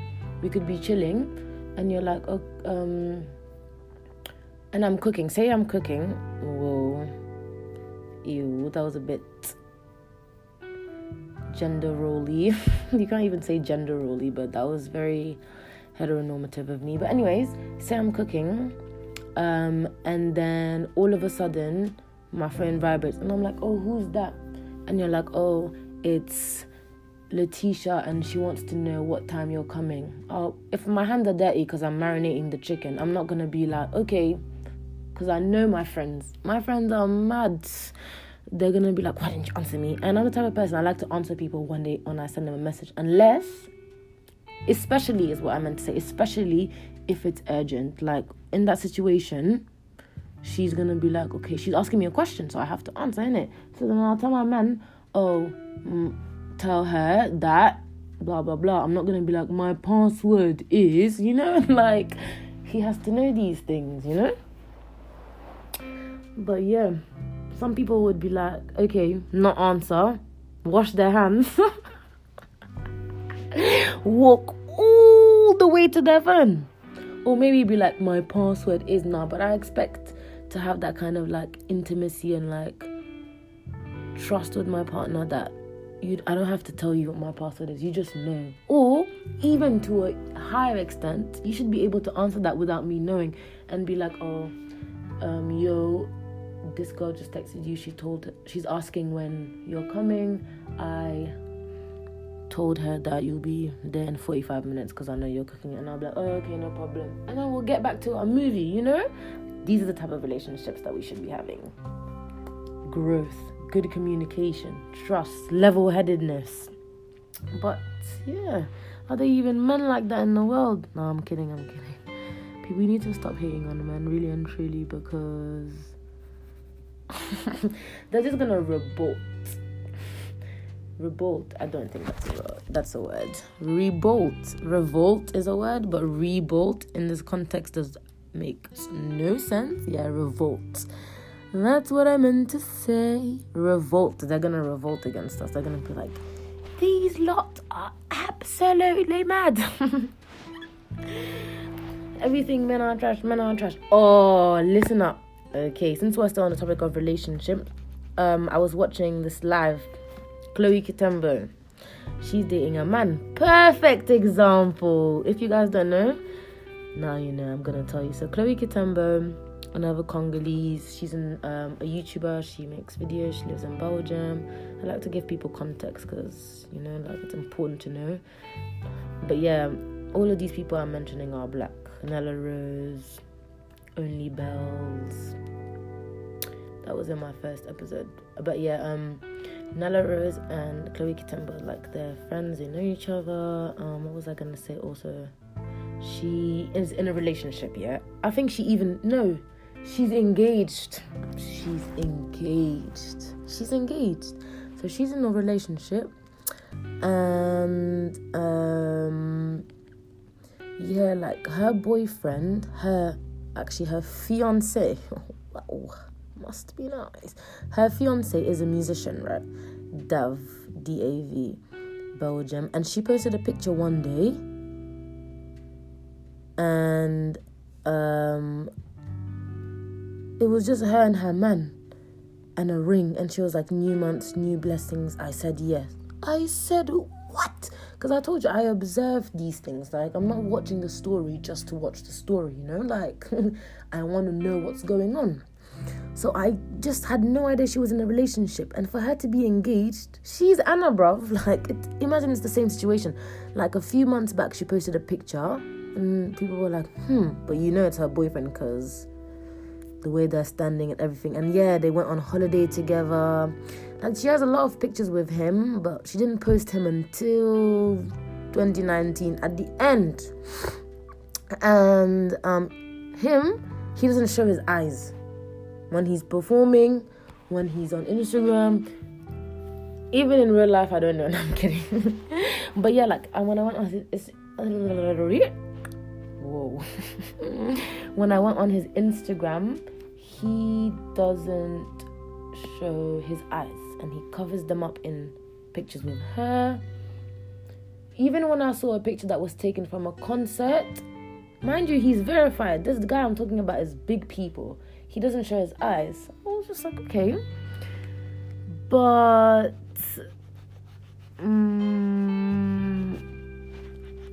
we could be chilling and you're like, oh, um, and I'm cooking. Say I'm cooking. Whoa. Ew, that was a bit gender roly. (laughs) you can't even say gender roly, but that was very heteronormative of me. But anyways, say I'm cooking, um, and then all of a sudden my phone vibrates, and I'm like, oh, who's that? And you're like, oh, it's Letitia, and she wants to know what time you're coming. Oh, if my hands are dirty because I'm marinating the chicken, I'm not gonna be like, okay, because I know my friends. My friends are mad they're gonna be like, why didn't you answer me? And I'm the type of person I like to answer people when they when I send them a message, unless, especially is what I meant to say, especially if it's urgent. Like in that situation, she's gonna be like, okay, she's asking me a question, so I have to answer in it. Then I'll tell my man, oh, mm, tell her that blah blah blah. I'm not gonna be like my password is, you know, (laughs) like he has to know these things, you know. But yeah some people would be like, okay, not answer, wash their hands, (laughs) walk all the way to their phone. Or maybe be like, my password is now, but I expect to have that kind of like intimacy and like trust with my partner that you I don't have to tell you what my password is. You just know. Or even to a higher extent, you should be able to answer that without me knowing and be like, oh, um, yo, this girl just texted you. She told she's asking when you're coming. I told her that you'll be there in 45 minutes because I know you're cooking, and I'll be like, oh, okay, no problem. And then we'll get back to our movie, you know? These are the type of relationships that we should be having growth, good communication, trust, level headedness. But yeah, are there even men like that in the world? No, I'm kidding, I'm kidding. We need to stop hating on men, really and truly, because (laughs) they're just gonna revolt. Revolt. I don't think that's a that's a word. Revolt. Revolt is a word, but revolt in this context does make no sense. Yeah, revolt. That's what I meant to say. Revolt. They're gonna revolt against us. They're gonna be like, these lot are absolutely mad. (laughs) Everything men are trash, men are trash. Oh, listen up. Okay, since we're still on the topic of relationship, um, I was watching this live. Chloe Kitembo, she's dating a man. Perfect example. If you guys don't know, now you know. I'm gonna tell you. So Chloe Kitembo, another Congolese. She's an, um, a YouTuber. She makes videos. She lives in Belgium. I like to give people context because you know, like it's important to know. But yeah, all of these people I'm mentioning are black. Nella Rose, only Bells. That was in my first episode. But yeah, um Nella Rose and Chloe Kitembo, like they're friends, they know each other. Um, what was I gonna say also? She is in a relationship, yeah. I think she even no, she's engaged. She's engaged. She's engaged. So she's in a relationship. And um yeah, like her boyfriend, her actually her fiance. (laughs) wow, must be nice. Her fiance is a musician, right? Dav, D A V, Belgium, and she posted a picture one day, and um, it was just her and her man, and a ring, and she was like, "New months, new blessings." I said yes. I said what? Because I told you I observe these things. Like I'm not watching the story just to watch the story, you know. Like (laughs) I want to know what's going on. So I just had no idea she was in a relationship, and for her to be engaged, she's Anna, bruv. (laughs) Like, it, imagine it's the same situation. Like a few months back, she posted a picture, and people were like, "Hmm," but you know it's her boyfriend because the way they're standing and everything. And yeah, they went on holiday together. Like she has a lot of pictures with him, but she didn't post him until 2019 at the end. And um, him, he doesn't show his eyes when he's performing, when he's on Instagram. Even in real life, I don't know. (laughs) No, I'm kidding. (laughs) but yeah, like when I went on his, (laughs) whoa. when I went on his Instagram, he doesn't show his eyes and he covers them up in pictures with her. Even when I saw a picture that was taken from a concert, mind you, he's verified. This guy I'm talking about is big people. He doesn't show his eyes. I was just like, okay. But um,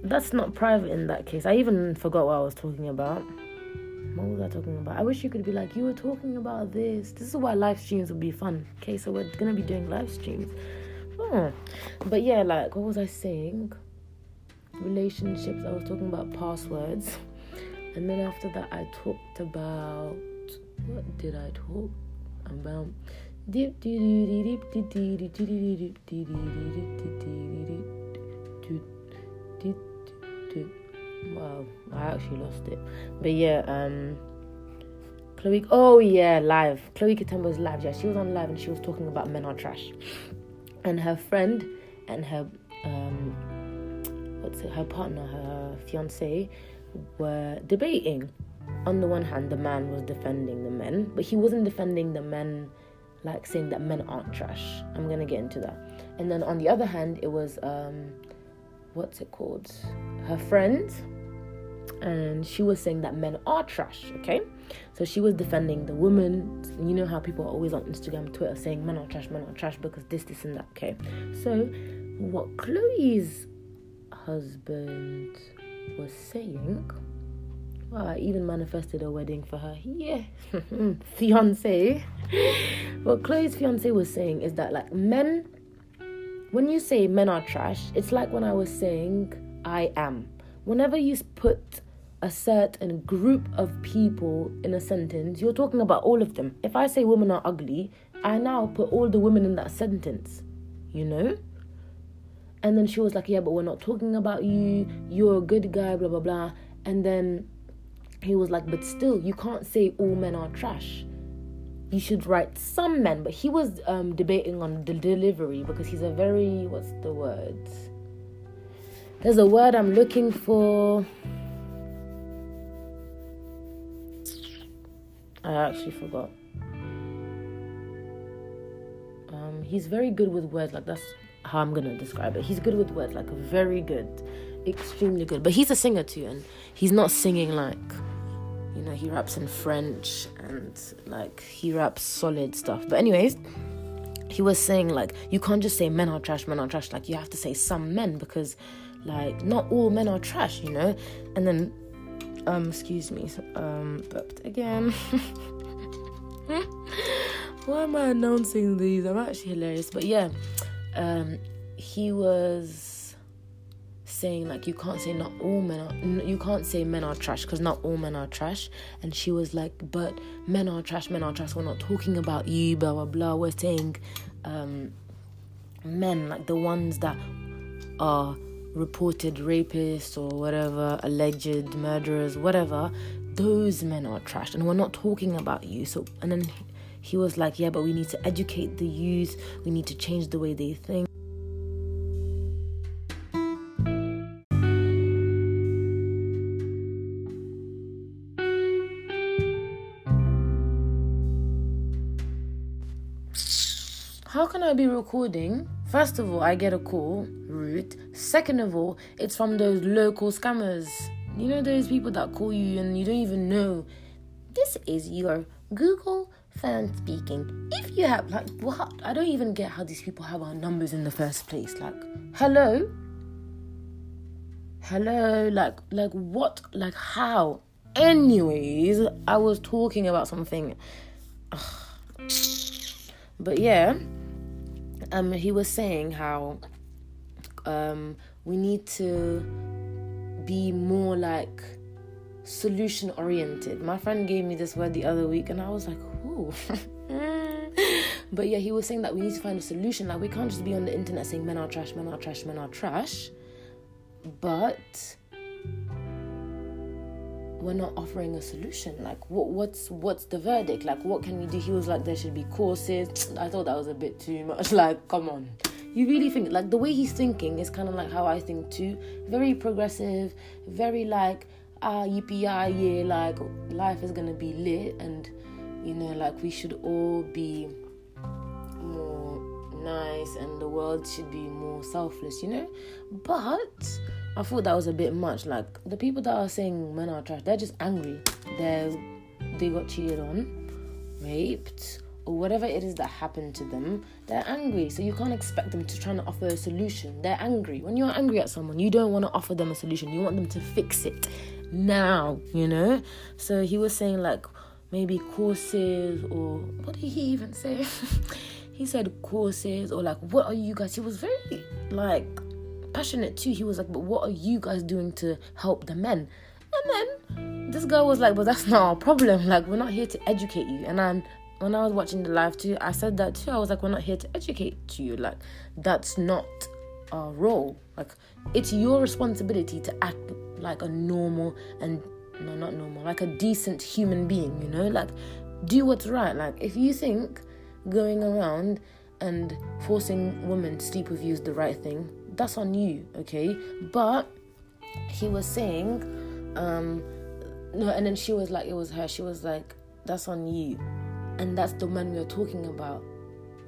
that's not private in that case. I even forgot what I was talking about. What was I talking about? I wish you could be like, you were talking about this. This is why live streams would be fun. Okay, so we're gonna be doing live streams. Oh. But yeah, like, what was I saying? Relationships. I was talking about passwords. And then after that, I talked about. What did I talk about? Wow, I actually lost it. But yeah, um, Chloe. Oh yeah, live. Chloe Kitembo's live. Yeah, she was on live and she was talking about men are trash. And her friend and her um, what's it? Her partner, her fiance, were debating. On the one hand, the man was defending the men, but he wasn't defending the men like saying that men aren't trash. I'm gonna get into that. And then on the other hand, it was um, what's it called? Her friend, and she was saying that men are trash. Okay, so she was defending the woman. You know how people are always on Instagram, Twitter saying men are trash, men are trash because this, this, and that. Okay, so what Chloe's husband was saying. Well, I even manifested a wedding for her. Yeah, (laughs) fiance. what Chloe's fiance was saying is that like men when you say men are trash, it's like when I was saying I am. Whenever you put a certain group of people in a sentence, you're talking about all of them. If I say women are ugly, I now put all the women in that sentence, you know? And then she was like, Yeah, but we're not talking about you. You're a good guy, blah, blah, blah. And then he was like, But still, you can't say all men are trash you should write some men, but he was um, debating on the delivery because he's a very what's the word? There's a word I'm looking for. I actually forgot. Um, he's very good with words. Like that's how I'm gonna describe it. He's good with words. Like very good, extremely good. But he's a singer too, and he's not singing like you know he raps in french and like he raps solid stuff. But anyways he was saying like you can't just say men are trash men are trash. Like you have to say some men because like not all men are trash you know? And then um excuse me um burped again. (laughs) Why am i announcing these? I'm actually hilarious. But yeah um he was saying like you can't say not all men are you can't say men are trash because not all men are trash. And she was like but men are trash men are trash. We're not talking about you blah blah blah. We're saying um, men like the ones that are reported rapists or whatever alleged murderers whatever those men are trash. And we're not talking about you. So and then he was like yeah but we need to educate the youth. We need to change the way they think I be recording? First of all, I get a call, rude. Second of all, it's from those local scammers. You know those people that call you and you don't even know. This is your Google fan speaking. If you have like what I don't even get how these people have our numbers in the first place. Like, hello? Hello? Like like what? Like how? Anyways, I was talking about something. Ugh. (sighs) But yeah, um he was saying how um we need to be more like solution oriented. My friend gave me this word the other week and I was like, ooh. (laughs) but yeah, he was saying that we need to find a solution. Like we can't just be on the internet saying men are trash, men are trash, men are trash. But we're not offering a solution. Like what what's what's the verdict? Like what can we do? He was like there should be courses. (tsk) I thought that was a bit too much. (laughs) Like, come on. You really think like the way he's thinking is kind of like how I think too. Very progressive, very like ah yippee yeah, like life is gonna be lit and you know like we should all be more nice and the world should be more selfless, you know? But I thought that was a bit much. Like the people that are saying men are trash, they're just angry. They're they got cheated on, raped, or whatever it is that happened to them. They're angry, so you can't expect them to try and offer a solution. They're angry. When you're angry at someone, you don't want to offer them a solution. You want them to fix it now. You know. So he was saying like maybe courses or what did he even say? (laughs) he said courses or like what are you guys? He was very like passionate too. He was like, but what are you guys doing to help the men? And then this girl was like, but that's not our problem. Like, we're not here to educate you. And then when I was watching the live too, I said that too. I was like, we're not here to educate you. Like, that's not our role. Like, it's your responsibility to act like a normal and no, not normal, like a decent human being, you know? Like, do what's right. Like, if you think going around and forcing women to sleep with you is the right thing, that's on you, okay? But he was saying, um, no, and then she was like, it was her. She was like, that's on you, and that's the man we are talking about,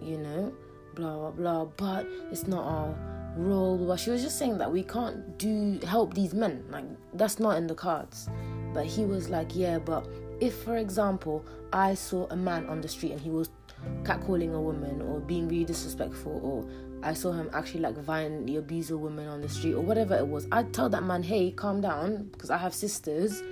you know, blah blah blah. But it's not our role. But she was just saying that we can't do help these men. Like that's not in the cards. But he was like, yeah, but if, for example, I saw a man on the street and he was catcalling a woman or being really disrespectful or I saw him actually like violently abuse a woman on the street or whatever it was, I'd tell that man, hey, calm down because I have sisters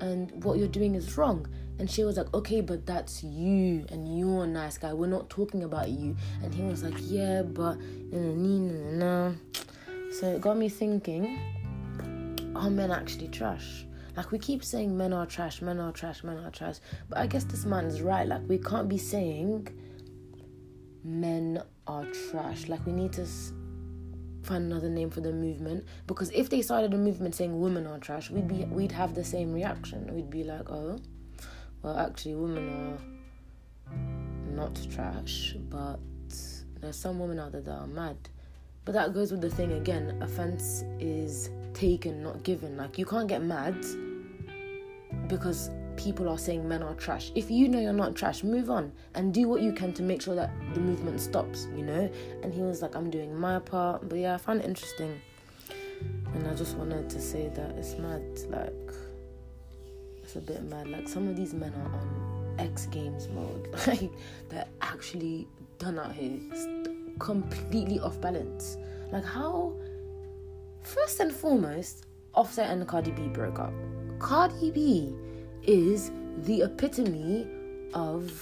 and what you're doing is wrong. And she was like, okay, but that's you and you're a nice guy. We're not talking about you. And he was like, yeah, but no. So it got me thinking, are men actually trash? Like we keep saying men are trash, men are trash, men are trash. But I guess this man is right. Like we can't be saying men are trash. Like we need to find another name for the movement because if they started a movement saying women are trash, we'd be we'd have the same reaction. We'd be like, oh, well, actually, women are not trash, but there's some women out there that are mad. But that goes with the thing again. Offense is taken, not given. Like you can't get mad because people are saying men are trash. If you know you're not trash, move on and do what you can to make sure that the movement stops, you know? And he was like, I'm doing my part. But yeah, I found it interesting. And I just wanted to say that it's mad. Like, it's a bit mad. Like, some of these men are on X Games mode. (laughs) Like, they're actually done out here, completely off balance. Like, how, first and foremost, Offset and Cardi B broke up. Cardi B is the epitome of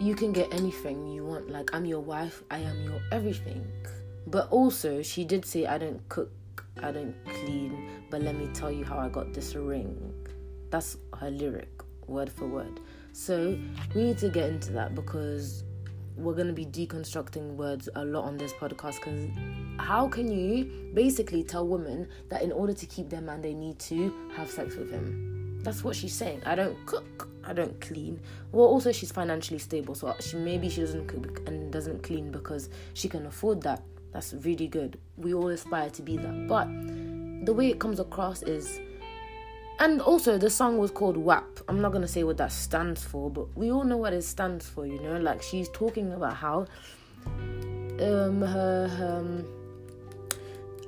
you can get anything you want. Like, I'm your wife, I am your everything. But also, she did say, I don't cook, I don't clean, but let me tell you how I got this ring. That's her lyric, word for word. So, we need to get into that because we're going to be deconstructing words a lot on this podcast because how can you basically tell women that in order to keep their man they need to have sex with him? That's what she's saying. I don't cook i don't clean. Well also she's financially stable so she maybe she doesn't cook and doesn't clean because she can afford that. That's really good. We all aspire to be that. But the way it comes across is and also the song was called WAP. I'm not gonna say what that stands for, but we all know what it stands for, you know. Like she's talking about how um her um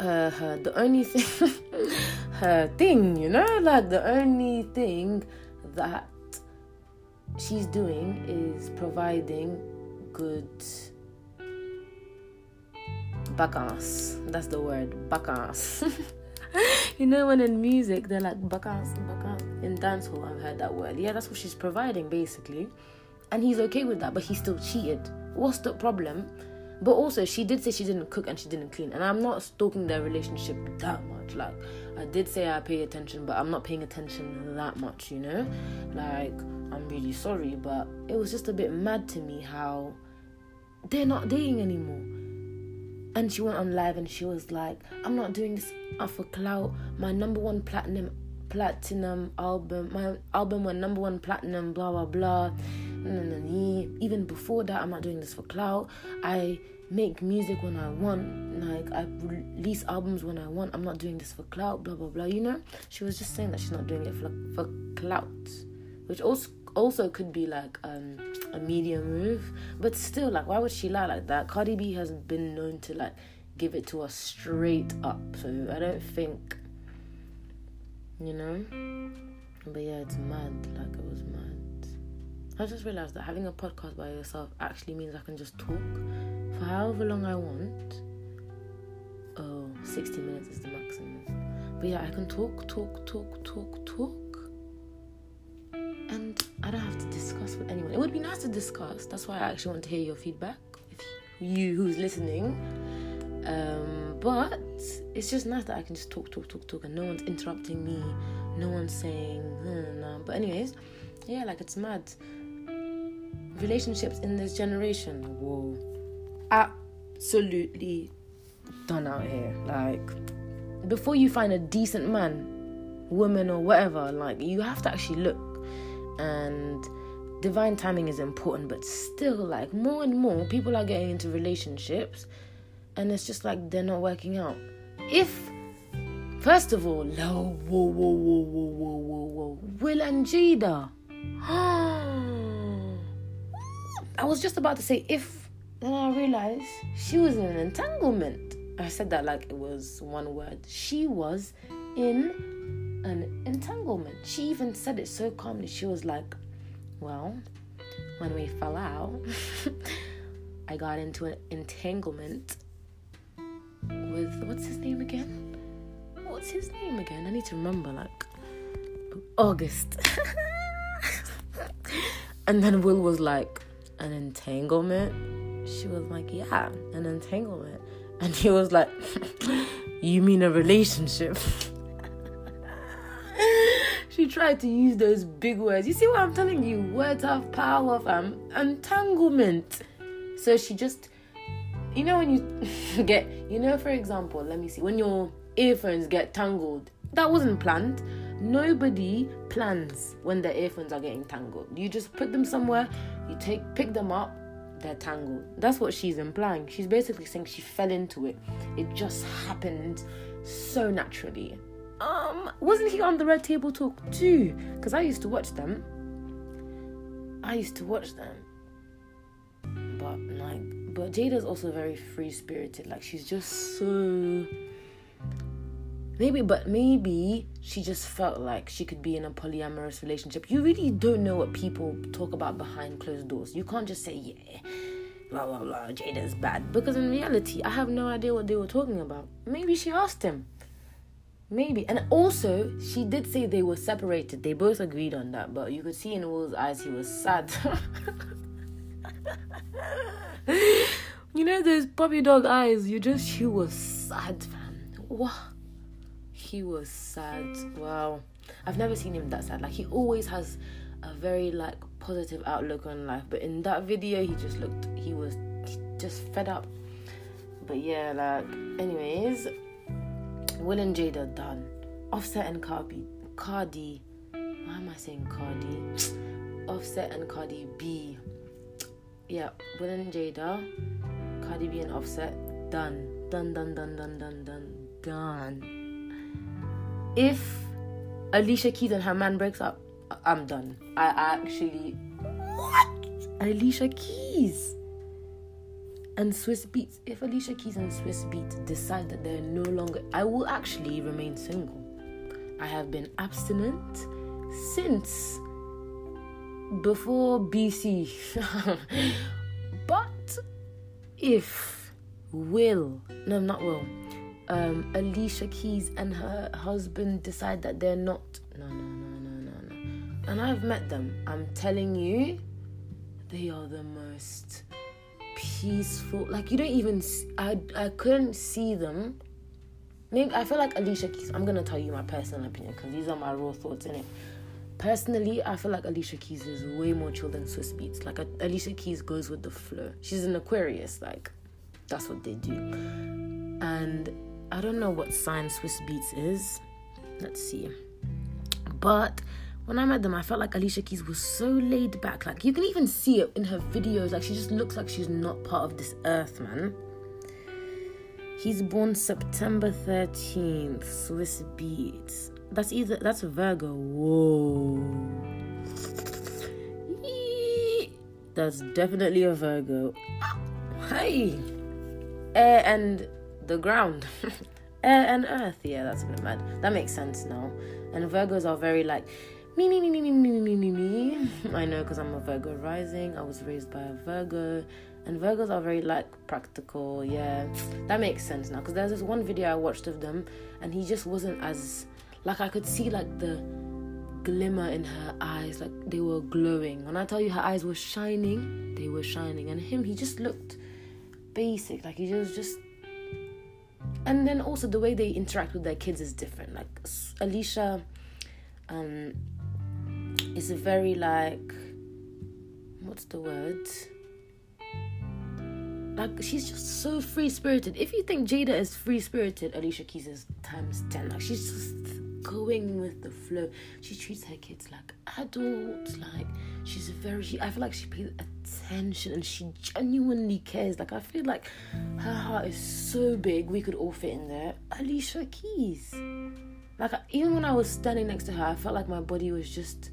her, her the only thing (laughs) her thing, you know, like the only thing that she's doing is providing good bakas. That's the word, bakas. (laughs) (laughs) you know when in music they're like bakas, bakas. In dancehall I've heard that word. Yeah, that's what she's providing basically. And he's okay with that, but he still cheated. What's the problem? But also she did say she didn't cook and she didn't clean. And I'm not stalking their relationship that much. Like I did say I pay attention, but I'm not paying attention that much, you know? Like I'm really sorry, but it was just a bit mad to me how they're not dating anymore. And she went on live and she was like, I'm not doing this for clout. My number one platinum platinum album, my album went number one platinum, blah blah blah. Even before that, I'm not doing this for clout. I make music when I want, like I release albums when I want. I'm not doing this for clout, blah blah blah. You know, she was just saying that she's not doing it for for clout, which also also could be like um, a media move, but still, like, why would she lie like that? Cardi B has been known to like give it to us straight up, so I don't think, you know. But yeah, it's mad. Like it was mad. I just realized that having a podcast by yourself actually means I can just talk for however long I want. Oh, 60 minutes is the maximum. But yeah, I can talk, talk, talk, talk, talk and I don't have to discuss with anyone. It would be nice to discuss. That's why I actually want to hear your feedback with you who's listening. Um, but it's just nice that I can just talk, talk, talk, talk, and no one's interrupting me. No one's saying, hmm, no. But anyways, yeah, like it's mad. Relationships in this generation, whoa, absolutely done out here. Like before you find a decent man, woman, or whatever, like you have to actually look and divine timing is important, but still, like more and more people are getting into relationships, and it's just like they're not working out. If first of all, no, whoa, whoa, whoa, whoa, whoa, whoa, whoa, Will and Jada. (gasps) I was just about to say if, then I realized she was in an entanglement. I said that like it was one word. She was in an entanglement. She even said it so calmly. She was like, Well, when we fell out, (laughs) I got into an entanglement with what's his name again? What's his name again? I need to remember, like August. (laughs) and then Will was like, An entanglement? She was like, Yeah, an entanglement. And he was like, (laughs) You mean a relationship? She tried to use those big words. You see what I'm telling you? Words have power, fam. Um, entanglement. So she just, you know, when you (laughs) get, you know, for example, let me see, when your earphones get tangled, that wasn't planned. Nobody plans when their earphones are getting tangled. You just put them somewhere, you take, pick them up, they're tangled. That's what she's implying. She's basically saying she fell into it. It just happened so naturally um, wasn't he on the Red Table Talk too? Because I used to watch them. I used to watch them. But like, but Jada's also very free spirited. Like she's just so. Maybe, but maybe she just felt like she could be in a polyamorous relationship. You really don't know what people talk about behind closed doors. You can't just say, yeah, blah blah blah, Jada's bad. Because in reality, I have no idea what they were talking about. Maybe she asked him. Maybe. And also, she did say they were separated. They both agreed on that, but you could see in Will's eyes he was sad. (laughs) you know those puppy dog eyes? You just, he was sad, fam. Wow. He was sad. Wow. I've never seen him that sad. Like, he always has a very, like, positive outlook on life. But in that video, he just looked, he was just fed up. But yeah, like, anyways Will and Jada done. Offset and Cardi. Cardi. Why am I saying Cardi? Offset and Cardi B. Yeah, Will and Jada. Cardi B and Offset. Done. Done, done, done, done, done, done, done. If Alicia Keys and her man breaks up, I'm done. I actually what? Alicia Keys and Swizz Beatz. If Alicia Keys and Swizz Beatz decide that they're no longer, I will actually remain single. I have been abstinent since before BC. (laughs) but if Will, no, not Will, um, Alicia Keys and her husband decide that they're not, no, no, no, no, no, no. And I've met them. I'm telling you, they are the most peaceful. Like you don't even. I I couldn't see them. Maybe I feel like Alicia Keys. I'm gonna tell you my personal opinion because these are my raw thoughts in it. Personally, I feel like Alicia Keys is way more chill than Swizz Beatz. Like Alicia Keys goes with the flow. She's an Aquarius. Like that's what they do. And I don't know what sign Swizz Beatz is. Let's see. But when I met them, I felt like Alicia Keys was so laid back. Like you can even see it in her videos. Like she just looks like she's not part of this earth, man. He's born September 13th, Swizz Beatz. That's either that's a Virgo. Whoa. That's definitely a Virgo. Hey. Air and the ground. (laughs) Air and earth. Yeah, that's a bit mad. That makes sense now. And Virgos are very like me, me, me, me, me, me, me, me, me. I know because I'm a Virgo rising. I was raised by a Virgo. And Virgos are very like practical. Yeah, that makes sense now. Because there's this one video I watched of them, and he just wasn't as like I could see like the glimmer in her eyes, like they were glowing. When I tell you her eyes were shining, they were shining. And him, he just looked basic. Like he was just. And then also the way they interact with their kids is different. Like Alicia, um, is very like what's the word? Like she's just so free spirited. If you think Jada is free spirited, Alicia Keys is times ten. Like she's just going with the flow. She treats her kids like adults. Like she's a very. She, I feel like she pays attention and she genuinely cares. Like I feel like her heart is so big. We could all fit in there. Alicia Keys. Like even when I was standing next to her, I felt like my body was just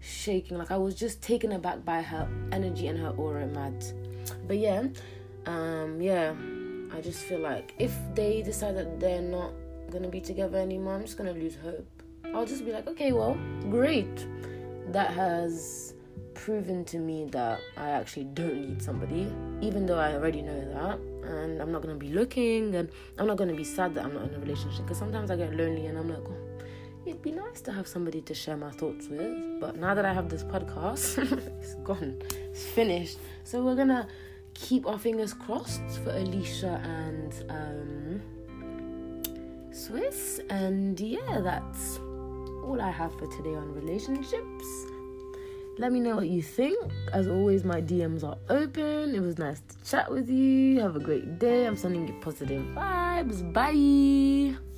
shaking. Like I was just taken aback by her energy and her aura, mad. But yeah, um, yeah, I just feel like if they decide that they're not gonna be together anymore, I'm just gonna lose hope. I'll just be like, okay, well, great. That has proven to me that I actually don't need somebody, even though I already know that. And I'm not gonna be looking, and I'm not gonna be sad that I'm not in a relationship because sometimes I get lonely and I'm like, oh, it'd be nice to have somebody to share my thoughts with. But now that I have this podcast, (laughs) it's gone, it's finished. So we're gonna keep our fingers crossed for Alicia and um, Swizz. And yeah, that's all I have for today on relationships. Let me know what you think. As always, my DMs are open. It was nice to chat with you. Have a great day. I'm sending you positive vibes. Bye.